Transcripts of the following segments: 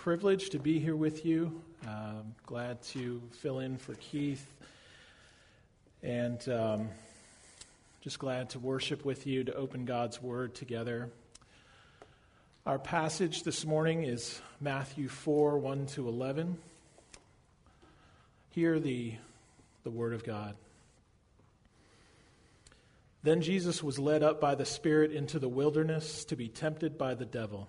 privilege to be here with you. Um, glad to fill in for Keith. And um, just glad to worship with you, to open God's Word together. Our passage this morning is Matthew 4 1 to 11. Hear the, the Word of God. Then Jesus was led up by the Spirit into the wilderness to be tempted by the devil.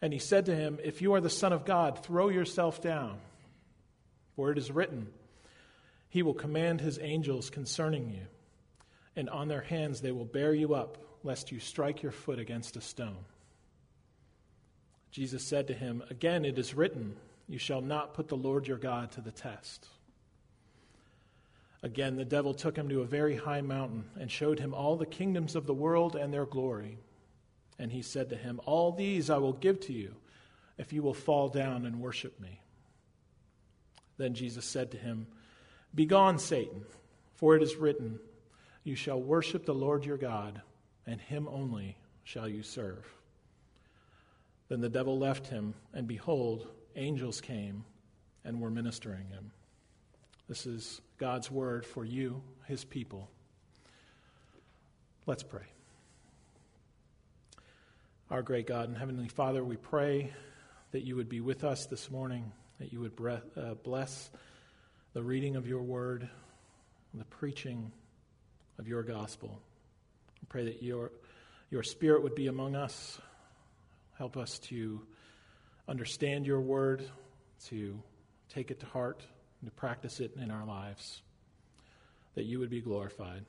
And he said to him, If you are the Son of God, throw yourself down. For it is written, He will command His angels concerning you, and on their hands they will bear you up, lest you strike your foot against a stone. Jesus said to him, Again it is written, You shall not put the Lord your God to the test. Again, the devil took him to a very high mountain and showed him all the kingdoms of the world and their glory. And he said to him, All these I will give to you if you will fall down and worship me. Then Jesus said to him, Begone, Satan, for it is written, You shall worship the Lord your God, and him only shall you serve. Then the devil left him, and behold, angels came and were ministering him. This is God's word for you, his people. Let's pray. Our great God and Heavenly Father, we pray that you would be with us this morning, that you would uh, bless the reading of your word, the preaching of your gospel. We pray that your, your spirit would be among us. Help us to understand your word, to take it to heart, and to practice it in our lives, that you would be glorified.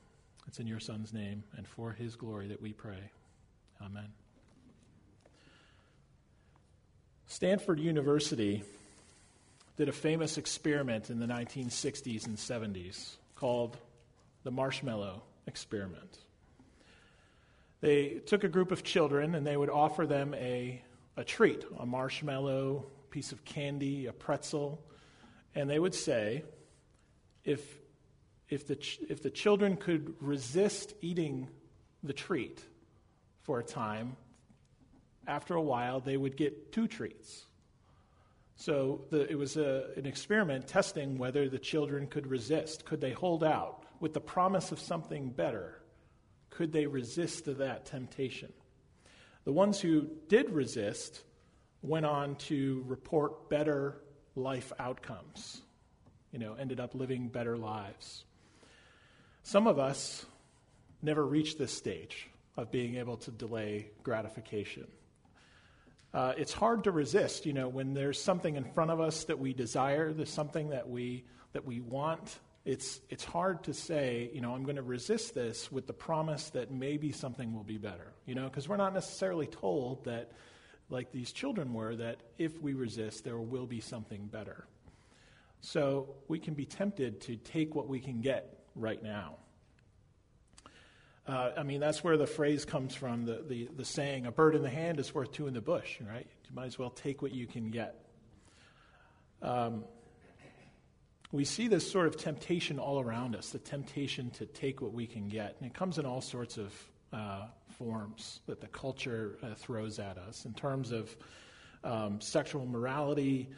It's in your Son's name and for his glory that we pray. Amen. Stanford University did a famous experiment in the 1960s and 70s called the marshmallow experiment. They took a group of children and they would offer them a, a treat a marshmallow, piece of candy, a pretzel, and they would say, if, if, the, ch- if the children could resist eating the treat for a time, after a while, they would get two treats. So the, it was a, an experiment testing whether the children could resist. Could they hold out with the promise of something better? Could they resist that temptation? The ones who did resist went on to report better life outcomes, you know, ended up living better lives. Some of us never reach this stage of being able to delay gratification uh, it's hard to resist, you know, when there's something in front of us that we desire, there's something that we that we want. It's it's hard to say, you know, I'm going to resist this with the promise that maybe something will be better, you know, because we're not necessarily told that, like these children were, that if we resist, there will be something better. So we can be tempted to take what we can get right now. Uh, I mean, that's where the phrase comes from the, the, the saying, a bird in the hand is worth two in the bush, right? You might as well take what you can get. Um, we see this sort of temptation all around us the temptation to take what we can get. And it comes in all sorts of uh, forms that the culture uh, throws at us in terms of um, sexual morality,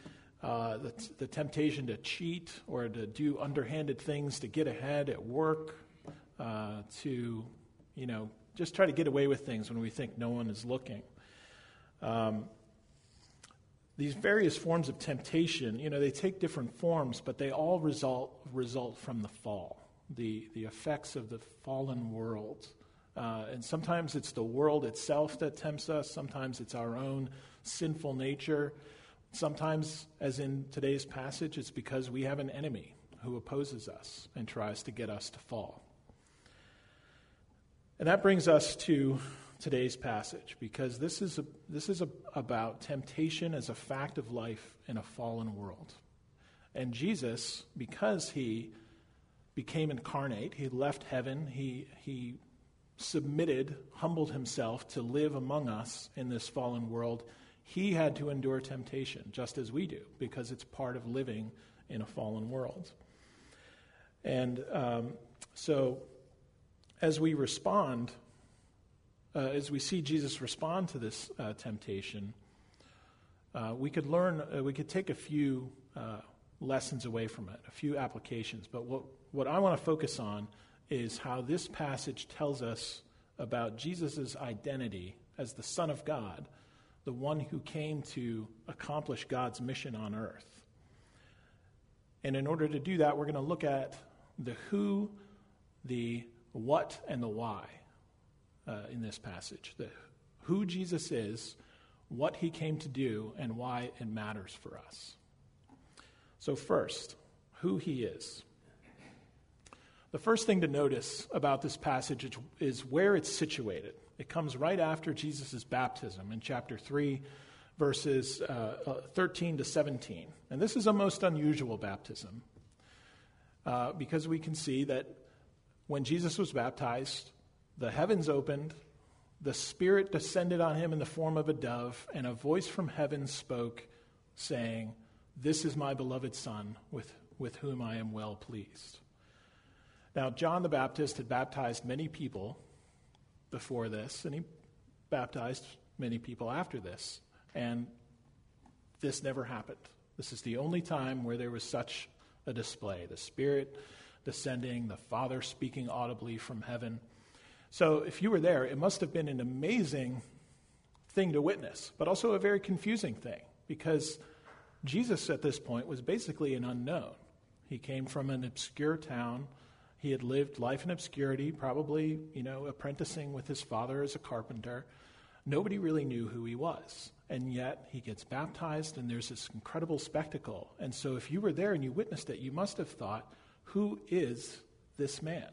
uh, the, the, temptation to cheat or to do underhanded things to get ahead at work, uh, to you know, just try to get away with things when we think no one is looking. Um, these various forms of temptation, you know, they take different forms, but they all result, result from the fall, the, the effects of the fallen world. Uh, and sometimes it's the world itself that tempts us, sometimes it's our own sinful nature. Sometimes, as in today's passage, it's because we have an enemy who opposes us and tries to get us to fall. And that brings us to today's passage because this is, a, this is a, about temptation as a fact of life in a fallen world. And Jesus, because he became incarnate, he left heaven, he, he submitted, humbled himself to live among us in this fallen world, he had to endure temptation, just as we do, because it's part of living in a fallen world. And um, so, as we respond, uh, as we see Jesus respond to this uh, temptation, uh, we could learn, uh, we could take a few uh, lessons away from it, a few applications. But what, what I want to focus on is how this passage tells us about Jesus' identity as the Son of God, the one who came to accomplish God's mission on earth. And in order to do that, we're going to look at the who, the what, and the why uh, in this passage. The who Jesus is, what he came to do, and why it matters for us. So, first, who he is. The first thing to notice about this passage is where it's situated. It comes right after Jesus' baptism in chapter 3, verses uh, uh 13 to 17. And this is a most unusual baptism uh, because we can see that when Jesus was baptized, the heavens opened, the Spirit descended on him in the form of a dove, and a voice from heaven spoke, saying, This is my beloved Son, with, with whom I am well pleased. Now, John the Baptist had baptized many people before this, and he baptized many people after this. And this never happened. This is the only time where there was such a display the Spirit descending, the Father speaking audibly from heaven. So, if you were there, it must have been an amazing thing to witness, but also a very confusing thing because Jesus at this point was basically an unknown. He came from an obscure town he had lived life in obscurity, probably, you know, apprenticing with his father as a carpenter. Nobody really knew who he was. And yet he gets baptized, and there's this incredible spectacle. And so, if you were there and you witnessed it, you must have thought, who is this man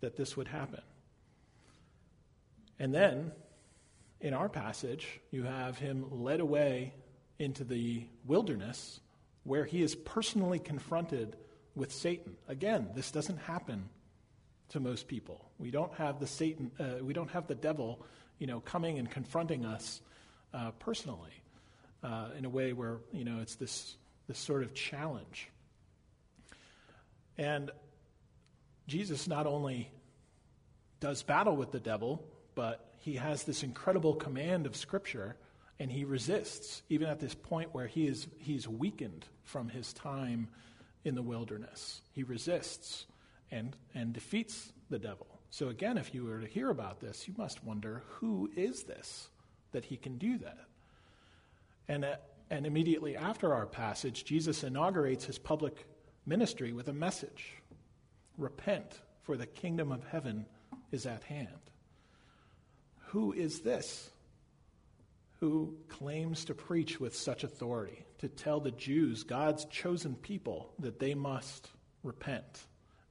that this would happen? And then, in our passage, you have him led away into the wilderness where he is personally confronted with Satan. Again, this doesn't happen to most people. We don't have the Satan, uh, we don't have the devil, you know, coming and confronting us uh, personally uh, in a way where you know it's this this sort of challenge. And Jesus not only does battle with the devil, but he has this incredible command of Scripture, and he resists even at this point where he is he's weakened from his time in the wilderness. He resists and, and defeats the devil. So, again, if you were to hear about this, you must wonder who is this that he can do that? And, uh, and immediately after our passage, Jesus inaugurates his public ministry with a message Repent, for the kingdom of heaven is at hand. Who is this who claims to preach with such authority? to tell the Jews, God's chosen people, that they must repent.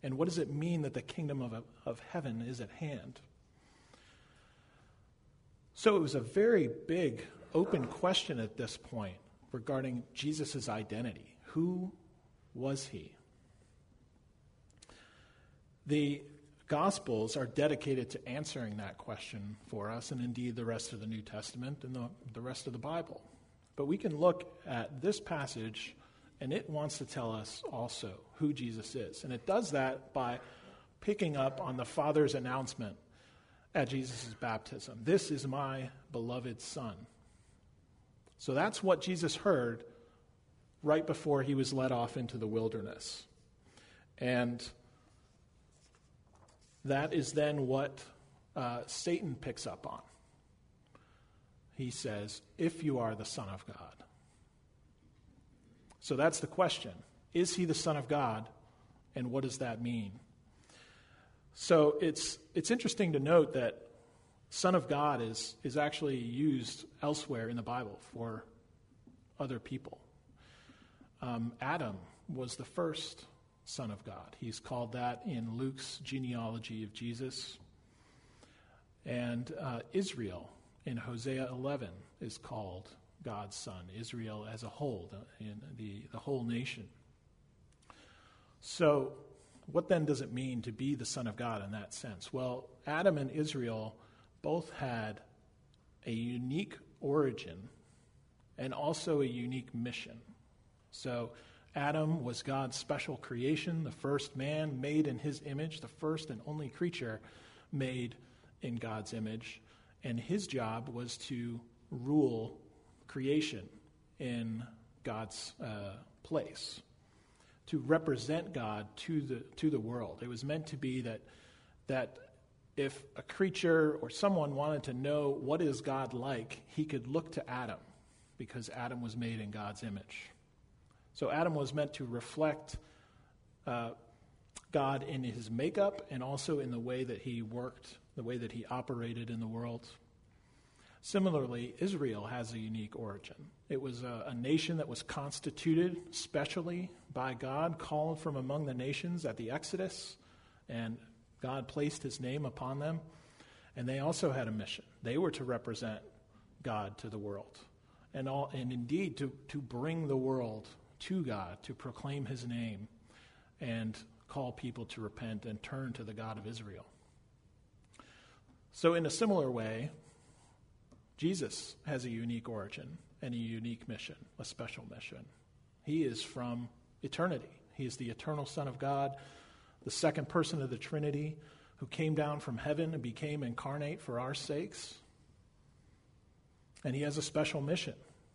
And what does it mean that the kingdom of, of heaven is at hand? So it was a very big, open question at this point regarding Jesus' identity. Who was he? The Gospels are dedicated to answering that question for us, and indeed the rest of the New Testament and the, the rest of the Bible. But we can look at this passage, and it wants to tell us also who Jesus is. And it does that by picking up on the Father's announcement at Jesus' baptism This is my beloved Son. So that's what Jesus heard right before he was led off into the wilderness. And that is then what uh, Satan picks up on he says, If you are the Son of God. So that's the question. Is he the Son of God? And what does that mean? So it's, it's interesting to note that Son of God is, is actually used elsewhere in the Bible for other people. Um, Adam was the first Son of God. He's called that in Luke's genealogy of Jesus. And uh, Israel in Hosea 11 is called God's son, Israel as a whole, the, in the, the whole nation. So, what then does it mean to be the Son of God in that sense? Well, Adam and Israel both had a unique origin and also a unique mission. So, Adam was God's special creation, the first man made in his image, the first and only creature made in God's image. And his job was to rule creation in God's uh, place, to represent God to the, to the world. It was meant to be that, that if a creature or someone wanted to know what is God like, he could look to Adam because Adam was made in God's image. So Adam was meant to reflect uh, God in his makeup and also in the way that he worked, the way that he operated in the world. Similarly, Israel has a unique origin. It was a, a, nation that was constituted specially by God, called from among the nations at the Exodus, and God placed his name upon them. And they also had a mission. They were to represent God to the world, and, all, and indeed to, to bring the world to God to proclaim his name and call people to repent and turn to the God of Israel. So, in a similar way, Jesus has a unique origin and a unique mission, a special mission. He is from eternity. He is the eternal Son of God, the second person of the Trinity, who came down from heaven and became incarnate for our sakes. And he has a special mission.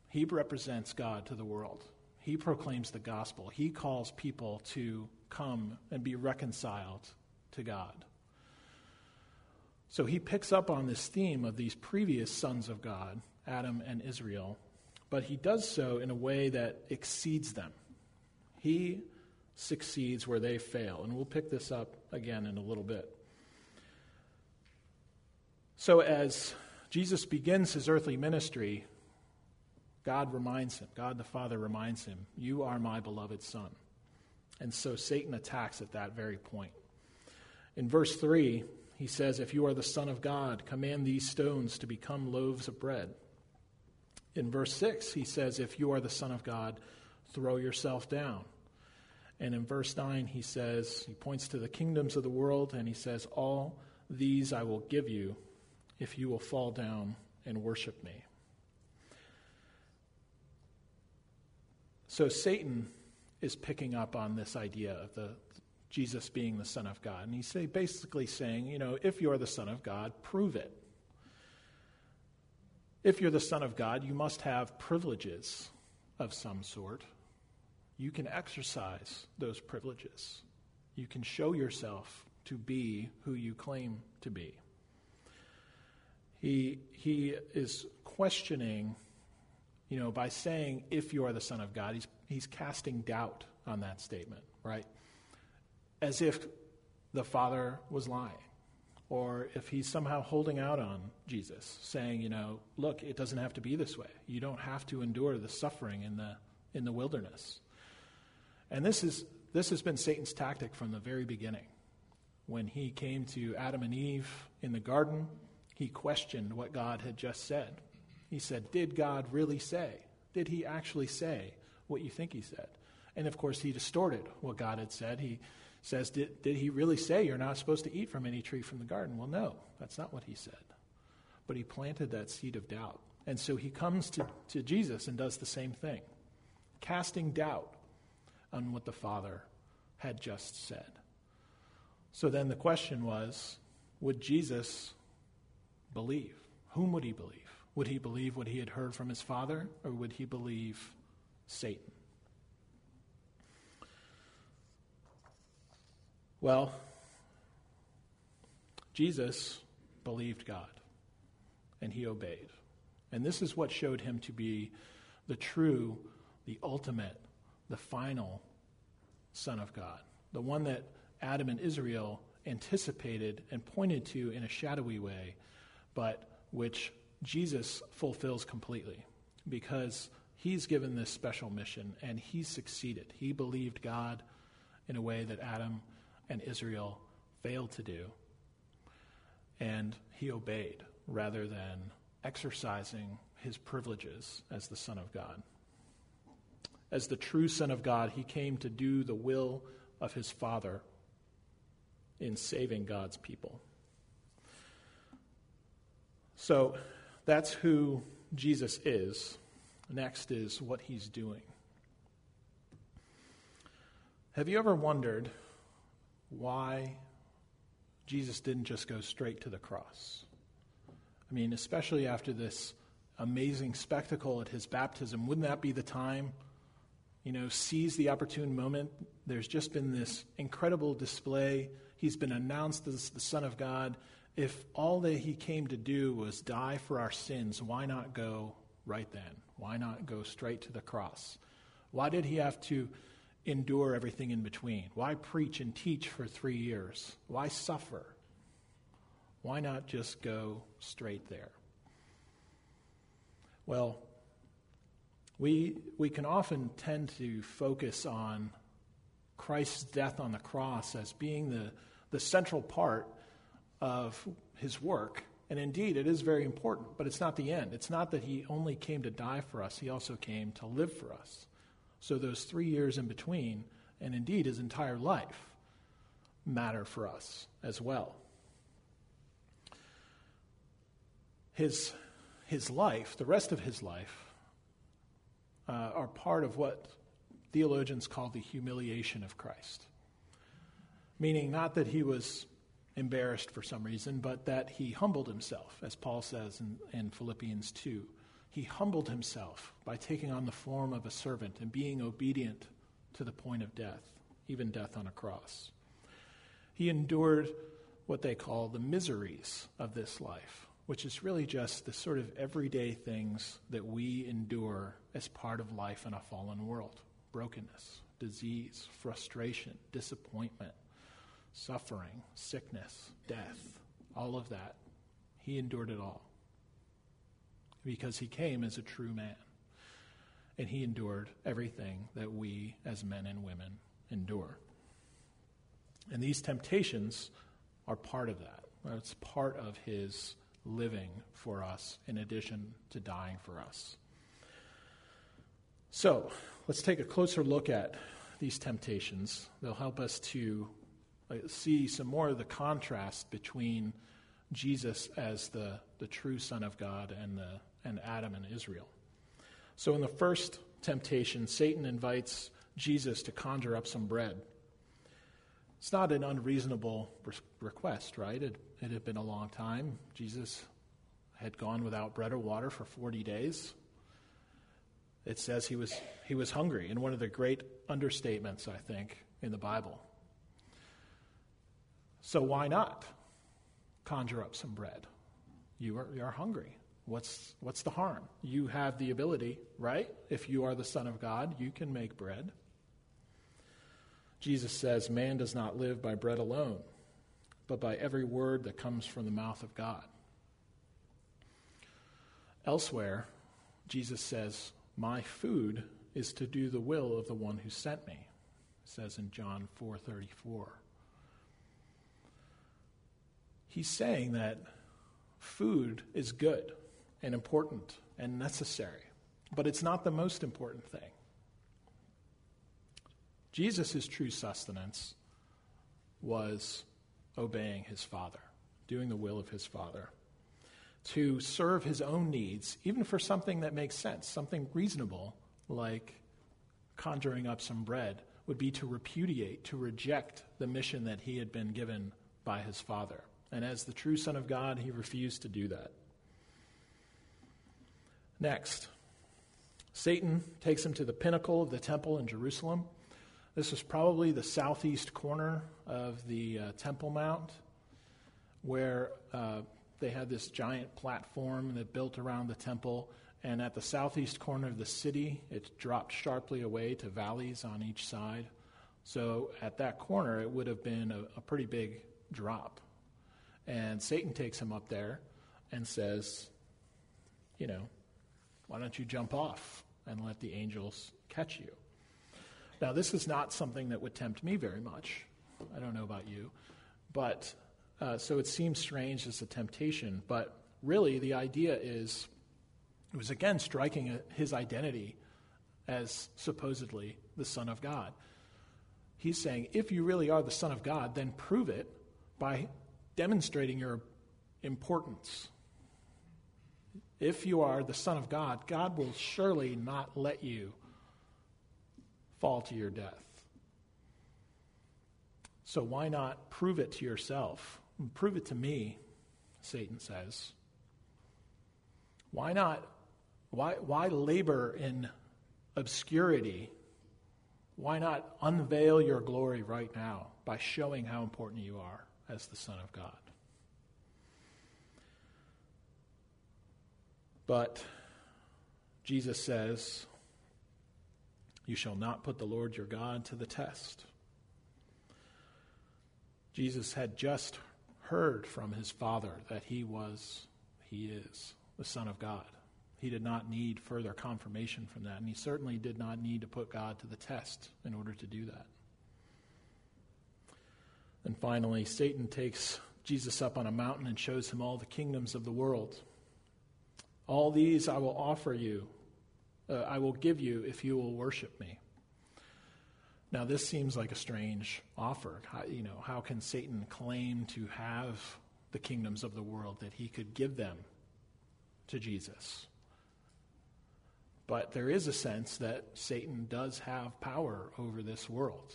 He represents God to the world. He proclaims the gospel. He calls people to come and be reconciled to God. So he picks up on this theme of these previous sons of God, Adam and Israel, but he does so in a way that exceeds them. He succeeds where they fail. And we'll pick this up again in a little bit. So, as Jesus begins his earthly ministry, God reminds him, God the Father reminds him, You are my beloved Son. And so Satan attacks at that very point. In verse 3, he says, If you are the Son of God, command these stones to become loaves of bread. In verse 6, he says, If you are the Son of God, throw yourself down. And in verse 9, he says, He points to the kingdoms of the world, and he says, All these I will give you if you will fall down and worship me. So Satan is picking up on this idea of the Jesus being the Son of God. And he's say, basically saying, you know, if you're the Son of God, prove it. If you're the Son of God, you must have privileges of some sort. You can exercise those privileges. You can show yourself to be who you claim to be. He, he is questioning you know, by saying, if you are the Son of God, he's, he's casting doubt on that statement, right? As if the Father was lying. Or if he's somehow holding out on Jesus, saying, you know, look, it doesn't have to be this way. You don't have to endure the suffering in the, in the wilderness. And this, is, this has been Satan's tactic from the very beginning. When he came to Adam and Eve in the garden, he questioned what God had just said. He said, Did God really say? Did he actually say what you think he said? And of course, he distorted what God had said. He says, Did, did he really say you're not supposed to eat from any tree from the garden? Well, no, that's not what he said. But he planted that seed of doubt. And so he comes to, to Jesus and does the same thing, casting doubt on what the Father had just said. So then the question was would Jesus believe? Whom would he believe? Would he believe what he had heard from his father, or would he believe Satan? Well, Jesus believed God, and he obeyed. And this is what showed him to be the true, the ultimate, the final Son of God, the one that Adam and Israel anticipated and pointed to in a shadowy way, but which Jesus fulfills completely because he's given this special mission and he succeeded. He believed God in a way that Adam and Israel failed to do. And he obeyed rather than exercising his privileges as the Son of God. As the true Son of God, he came to do the will of his Father in saving God's people. So that's who Jesus is. Next is what he's doing. Have you ever wondered why Jesus didn't just go straight to the cross? I mean, especially after this amazing spectacle at his baptism, wouldn't that be the time? You know, seize the opportune moment. There's just been this incredible display. He's been announced as the Son of God. If all that he came to do was die for our sins, why not go right then? Why not go straight to the cross? Why did he have to endure everything in between? Why preach and teach for three years? Why suffer? Why not just go straight there? Well, we, we can often tend to focus on Christ's death on the cross as being the, the central part of his work. And indeed, it is very important, but it's not the end. It's not that he only came to die for us, he also came to live for us. So those three years in between, and indeed his entire life, matter for us as well. His, his life, the rest of his life, uh, are part of what theologians call the humiliation of Christ. Meaning, not that he was embarrassed for some reason, but that he humbled himself, as Paul says in, in Philippians 2 he humbled himself by taking on the form of a servant and being obedient to the point of death, even death on a cross. He endured what they call the miseries of this life, which is really just the sort of everyday things that we endure as part of life in a fallen world brokenness, disease, frustration, disappointment, suffering, sickness, death, all of that. He endured it all because he came as a true man. And he endured everything that we as men and women endure. And these temptations are part of that. It's part of his living for us in addition to dying for us. So, let's take a closer look at these temptations. They'll help us to Uh, see some more of the contrast between Jesus as the, the true Son of God and the and Adam and Israel. So, in the first temptation, Satan invites Jesus to conjure up some bread. It's not an unreasonable request, right? It, it had been a long time. Jesus had gone without bread or water for 40 days. It says he was, he was hungry, and one of the great understatements, I think, in the Bible. So, why not conjure up some bread? You are, you are hungry. What's, what's the harm? You have the ability, right? If you are the Son of God, you can make bread. Jesus says, Man does not live by bread alone, but by every word that comes from the mouth of God. Elsewhere, Jesus says, My food is to do the will of the one who sent me, says in John 4:34. He's saying that food is good and important and necessary, but it's not the most important thing. Jesus' true sustenance was obeying his Father, doing the will of his Father, to serve his own needs, even for something that makes sense, something reasonable, like conjuring up some bread, would be to repudiate, to reject the mission that he had been given by his Father. And as the true Son of God, he refused to do that. Next, Satan takes him to the pinnacle of the temple in Jerusalem. This was probably the southeast corner of the uh, Temple Mount, where uh, they had this giant platform that built around the temple. And at the southeast corner of the city, it dropped sharply away to valleys on each side. So at that corner, it would have been a, a pretty big drop. And Satan takes him up there and says, you know, why don't you jump off and let the angels catch you? Now, this is not something that would tempt me very much. I don't know about you. But uh, so it seems strange as a temptation, but really the idea is It was again striking his identity as supposedly the Son of God. He's saying, if you really are the Son of God, then prove it by demonstrating your importance. If you are the Son of God, God will surely not let you fall to your death. So why not prove it to yourself? Prove it to me, Satan says. Why not? Why, why labor in obscurity? Why not unveil your glory right now by showing how important you are as the Son of God? But Jesus says, You shall not put the Lord your God to the test. Jesus had just heard from his Father that he was, he is, the Son of God. He did not need further confirmation from that, and he certainly did not need to put God to the test in order to do that. And finally, Satan takes Jesus up on a mountain and shows him all the kingdoms of the world. All these I will offer you, uh, I will give you if you will worship me. Now, this seems like a strange offer. How, you know, how can Satan claim to have the kingdoms of the world that he could give them to Jesus? But there is a sense that Satan does have power over this world,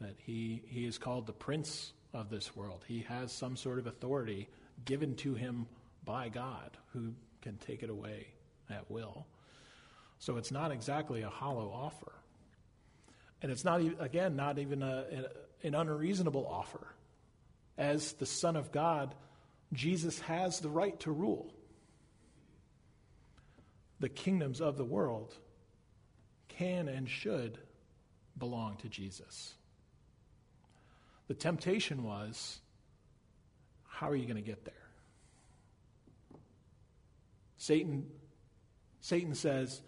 that he, he is called the prince of this world. He has some sort of authority given to him by God who can take it away at will. So it's not exactly a hollow offer. And it's not, again, not even a, an unreasonable offer. As the Son of God, Jesus has the right to rule. The kingdoms of the world can and should belong to Jesus. The temptation was how are you going to get there? Satan, Satan says,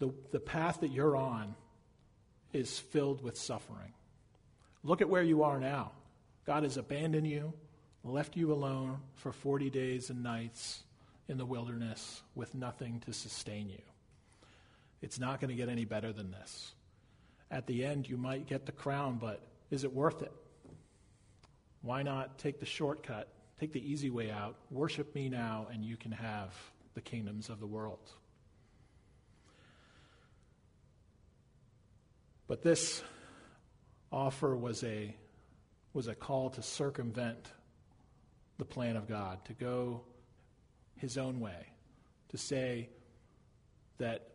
the, the path that you're on is filled with suffering. Look at where you are now. God has abandoned you, left you alone for 40 days and nights in the wilderness with nothing to sustain you. It's not going to get any better than this. At the end, you might get the crown, but is it worth it? Why not take the shortcut, take the easy way out, worship me now, and you can have the kingdoms of the world? But this offer was a, was a call to circumvent the plan of God, to go his own way, to say that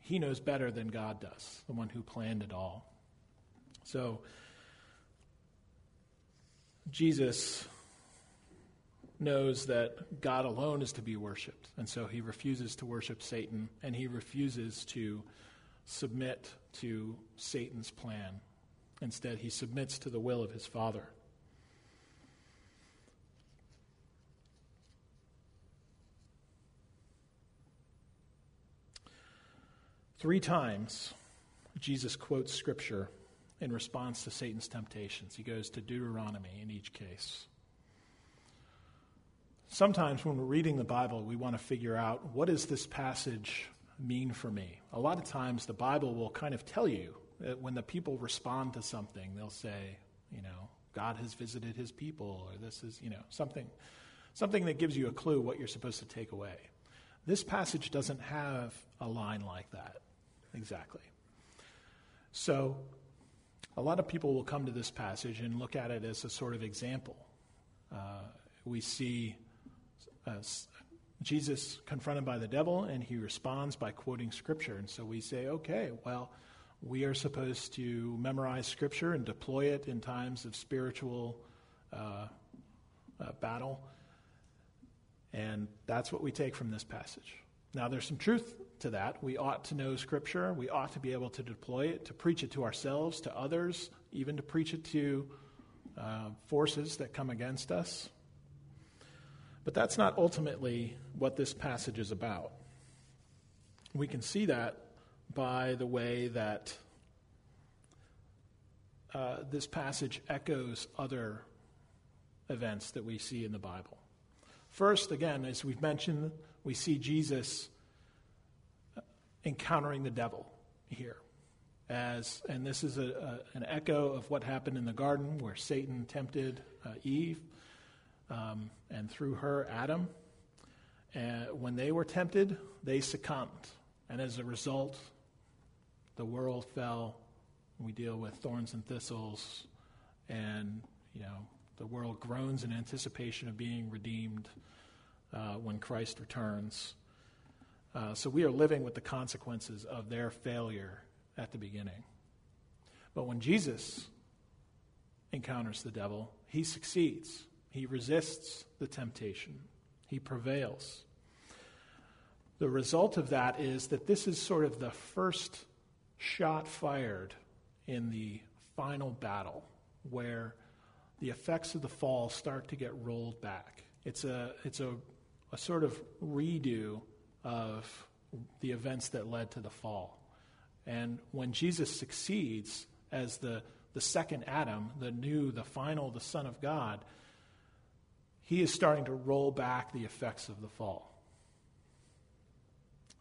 he knows better than God does, the one who planned it all. So, Jesus knows that God alone is to be worshiped, and so he refuses to worship Satan, and he refuses to submit to Satan's plan. Instead, he submits to the will of his Father. Three times, Jesus quotes Scripture in response to Satan's temptations. He goes to Deuteronomy in each case. Sometimes when we're reading the Bible, we want to figure out what does this passage mean for me? A lot of times the Bible will kind of tell you that when the people respond to something, they'll say, you know, God has visited his people, or this is, you know, something, something that gives you a clue what you're supposed to take away. This passage doesn't have a line like that exactly. So, a lot of people will come to this passage and look at it as a sort of example. Uh, we see uh, Jesus confronted by the devil, and he responds by quoting Scripture. And so we say, okay, well, we are supposed to memorize Scripture and deploy it in times of spiritual uh, uh, battle. And that's what we take from this passage. Now, there's some truth to that. We ought to know Scripture. We ought to be able to deploy it, to preach it to ourselves, to others, even to preach it to uh, forces that come against us. But that's not ultimately what this passage is about. We can see that by the way that uh, this passage echoes other events that we see in the Bible. First, again, as we've mentioned, we see Jesus encountering the devil here. As, and this is a, a, an echo of what happened in the garden where Satan tempted uh, Eve um, and through her, Adam. And when they were tempted, they succumbed. And as a result, the world fell. We deal with thorns and thistles, and you know the world groans in anticipation of being redeemed uh, when Christ returns. Uh, so we are living with the consequences of their failure at the beginning. But when Jesus encounters the devil, he succeeds. He resists the temptation, he prevails. The result of that is that this is sort of the first shot fired in the final battle where the effects of the fall start to get rolled back. It's a, it's a, a sort of redo of the events that led to the fall. And when Jesus succeeds as the, the second Adam, the new, the final, the Son of God, he is starting to roll back the effects of the fall.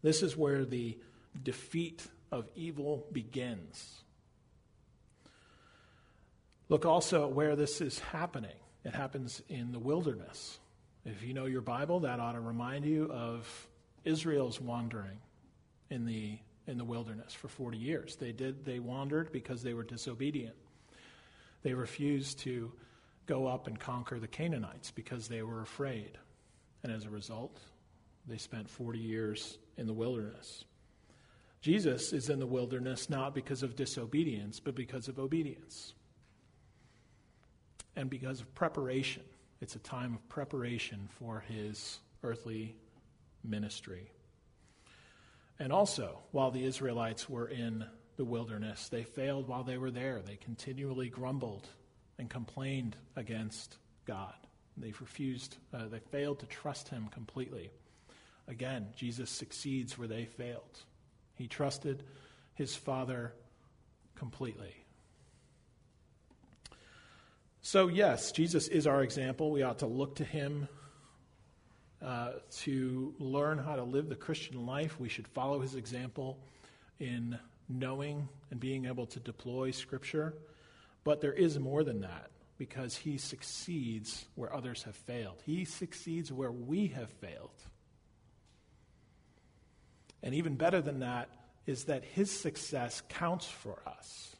This is where the defeat of evil begins. Look also at where this is happening. It happens in the wilderness. If you know your Bible, that ought to remind you of Israel's wandering in the, in the wilderness for 40 years. They did, they wandered because they were disobedient. They refused to go up and conquer the Canaanites because they were afraid. And as a result, they spent 40 years in the wilderness. Jesus is in the wilderness not because of disobedience, but because of obedience. And because of preparation. It's a time of preparation for his earthly ministry. And also, while the Israelites were in the wilderness, they failed while they were there. They continually grumbled and complained against God. They refused, uh, they failed to trust him completely. Again, Jesus succeeds where they failed. He trusted his Father completely. So, yes, Jesus is our example. We ought to look to him uh, to learn how to live the Christian life. We should follow his example in knowing and being able to deploy Scripture. But there is more than that because he succeeds where others have failed. He succeeds where we have failed. And even better than that is that his success counts for us.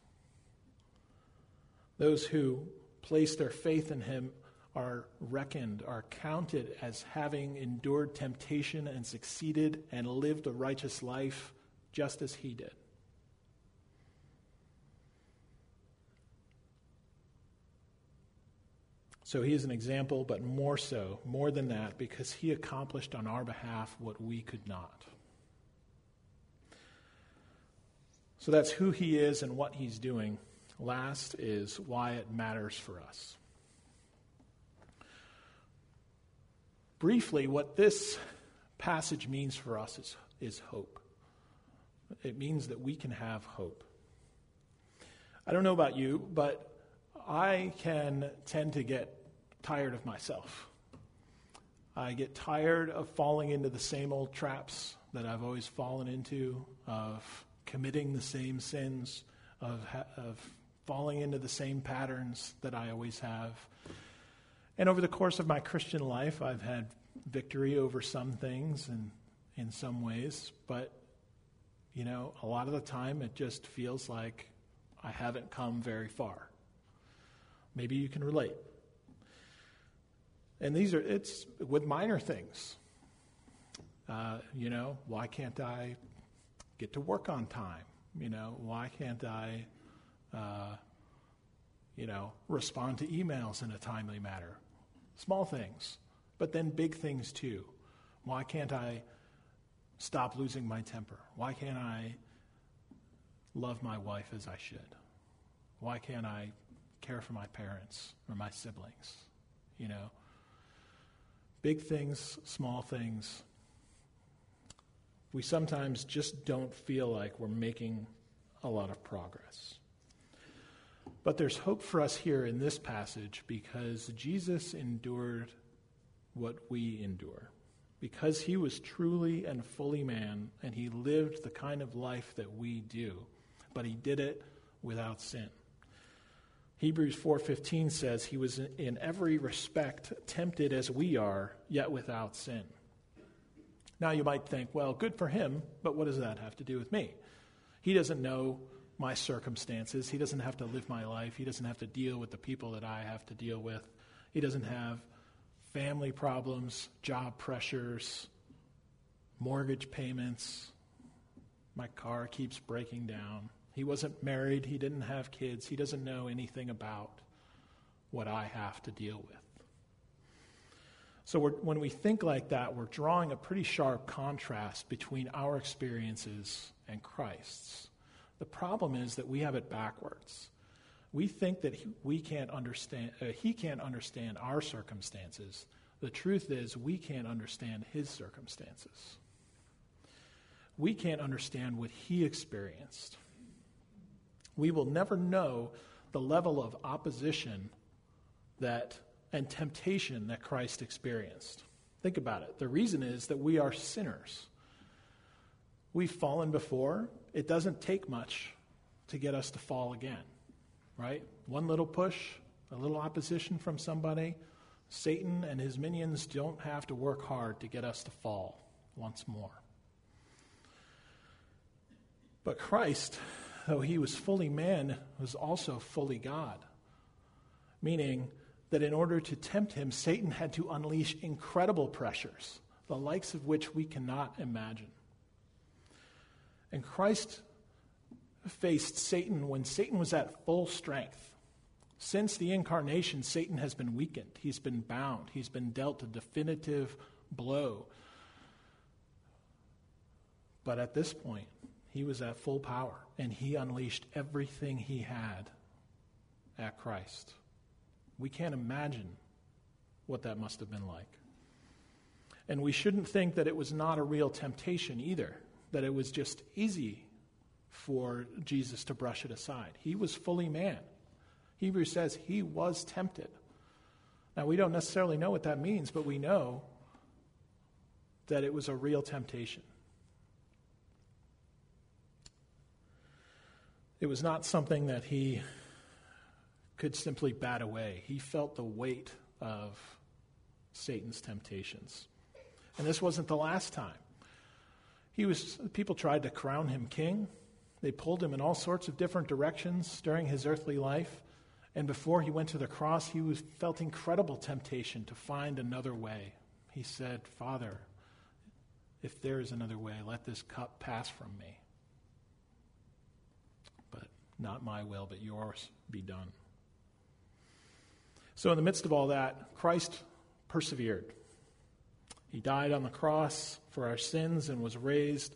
Those who place their faith in him are reckoned, are counted as having endured temptation and succeeded and lived a righteous life just as he did. So he is an example, but more so, more than that, because he accomplished on our behalf what we could not. So that's who he is and what he's doing. Last is why it matters for us. Briefly, what this passage means for us is, is hope. It means that we can have hope. I don't know about you, but I can tend to get tired of myself. I get tired of falling into the same old traps that I've always fallen into, of committing the same sins, of, of falling into the same patterns that I always have. And over the course of my Christian life, I've had victory over some things and in some ways, but you know, a lot of the time it just feels like I haven't come very far. Maybe you can relate. And these are, it's with minor things. Uh, you know, why can't I get to work on time? You know, why can't I, uh, you know, respond to emails in a timely manner? Small things, but then big things too. Why can't I stop losing my temper? Why can't I love my wife as I should? Why can't I care for my parents or my siblings? You know, big things, small things. We sometimes just don't feel like we're making a lot of progress. But there's hope for us here in this passage because Jesus endured what we endure. because he was truly and fully man and he lived the kind of life that we do, but he did it without sin. Hebrews 4:15 says he was in every respect tempted as we are, yet without sin. Now you might think, well, good for him, but what does that have to do with me? He doesn't know my circumstances. He doesn't have to live my life. He doesn't have to deal with the people that I have to deal with. He doesn't have family problems, job pressures, mortgage payments. My car keeps breaking down. He wasn't married. He didn't have kids. He doesn't know anything about what I have to deal with. So, when we think like that, we're drawing a pretty sharp contrast between our experiences and Christ's. The problem is that we have it backwards. We think that he, we can't understand, uh, he can't understand our circumstances. The truth is, we can't understand his circumstances. We can't understand what he experienced. We will never know the level of opposition that and temptation that Christ experienced. Think about it. The reason is that we are sinners. We've fallen before. It doesn't take much to get us to fall again right? One little push, a little opposition from somebody. Satan and his minions don't have to work hard to get us to fall once more. But Christ, though he was fully man, was also fully God, meaning that in order to tempt him, Satan had to unleash incredible pressures, the likes of which we cannot imagine. And Christ faced Satan when Satan was at full strength. Since the incarnation, Satan has been weakened. He's been bound. He's been dealt a definitive blow. But at this point, he was at full power, and he unleashed everything he had at Christ. We can't imagine what that must have been like. And we shouldn't think that it was not a real temptation either, that it was just easy for Jesus to brush it aside. He was fully man. Hebrews says he was tempted. Now, we don't necessarily know what that means, but we know that it was a real temptation. It was not something that he could simply bat away. He felt the weight of Satan's temptations. And this wasn't the last time. He was people tried to crown him king. They pulled him in all sorts of different directions during his earthly life. And before he went to the cross, he was, felt incredible temptation to find another way. He said, Father, if there is another way, let this cup pass from me. But not my will, but yours be done. So, in the midst of all that, Christ persevered. He died on the cross for our sins and was raised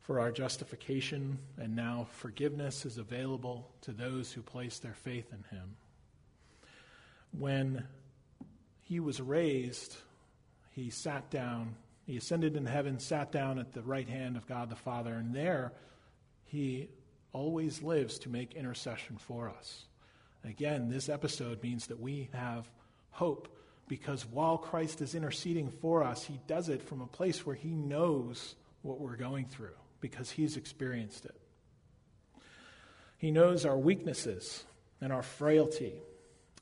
for our justification, and now forgiveness is available to those who place their faith in him. When he was raised, he sat down, he ascended in heaven, sat down at the right hand of God the Father, and there he always lives to make intercession for us. Again, this episode means that we have hope because while Christ is interceding for us, he does it from a place where he knows what we're going through because he's experienced it. He knows our weaknesses and our frailty,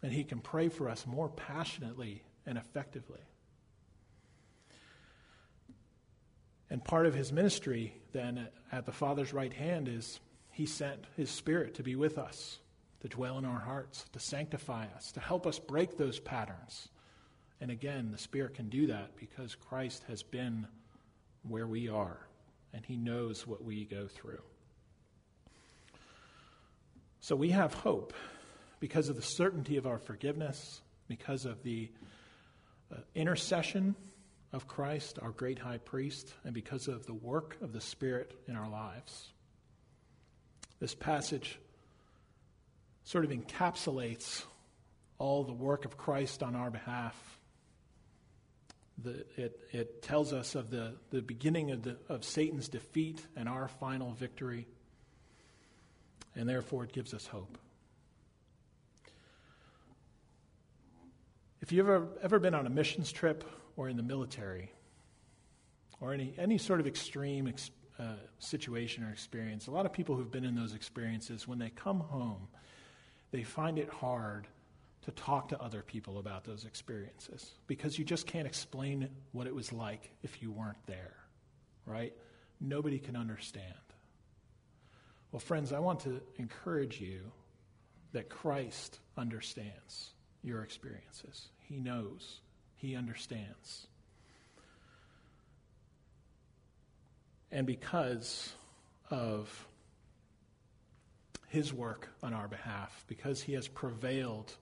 and he can pray for us more passionately and effectively. And part of his ministry, then, at the Father's right hand, is he sent his Spirit to be with us, to dwell in our hearts, to sanctify us, to help us break those patterns. And again, the Spirit can do that because Christ has been where we are and He knows what we go through. So we have hope because of the certainty of our forgiveness, because of the uh, intercession of Christ, our great high priest, and because of the work of the Spirit in our lives. This passage sort of encapsulates all the work of Christ on our behalf the, it, it tells us of the, the beginning of, the, of Satan's defeat and our final victory, and therefore it gives us hope. If you've ever, ever been on a missions trip or in the military, or any, any sort of extreme ex, uh, situation or experience, a lot of people who've been in those experiences, when they come home, they find it hard to talk to other people about those experiences because you just can't explain what it was like if you weren't there, right? Nobody can understand. Well, friends, I want to encourage you that Christ understands your experiences. He knows, He understands. And because of His work on our behalf, because He has prevailed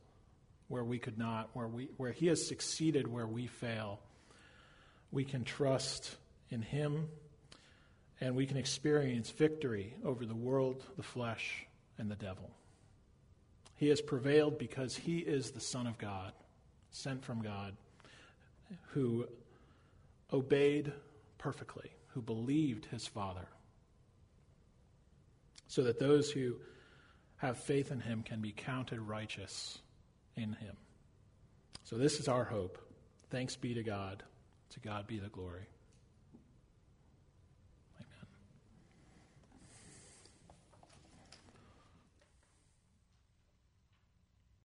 where we could not, where, we, where He has succeeded where we fail, we can trust in Him and we can experience victory over the world, the flesh, and the devil. He has prevailed because He is the Son of God, sent from God, who obeyed perfectly, who believed His Father, so that those who have faith in Him can be counted righteous in him. So, this is our hope. Thanks be to God. To God be the glory.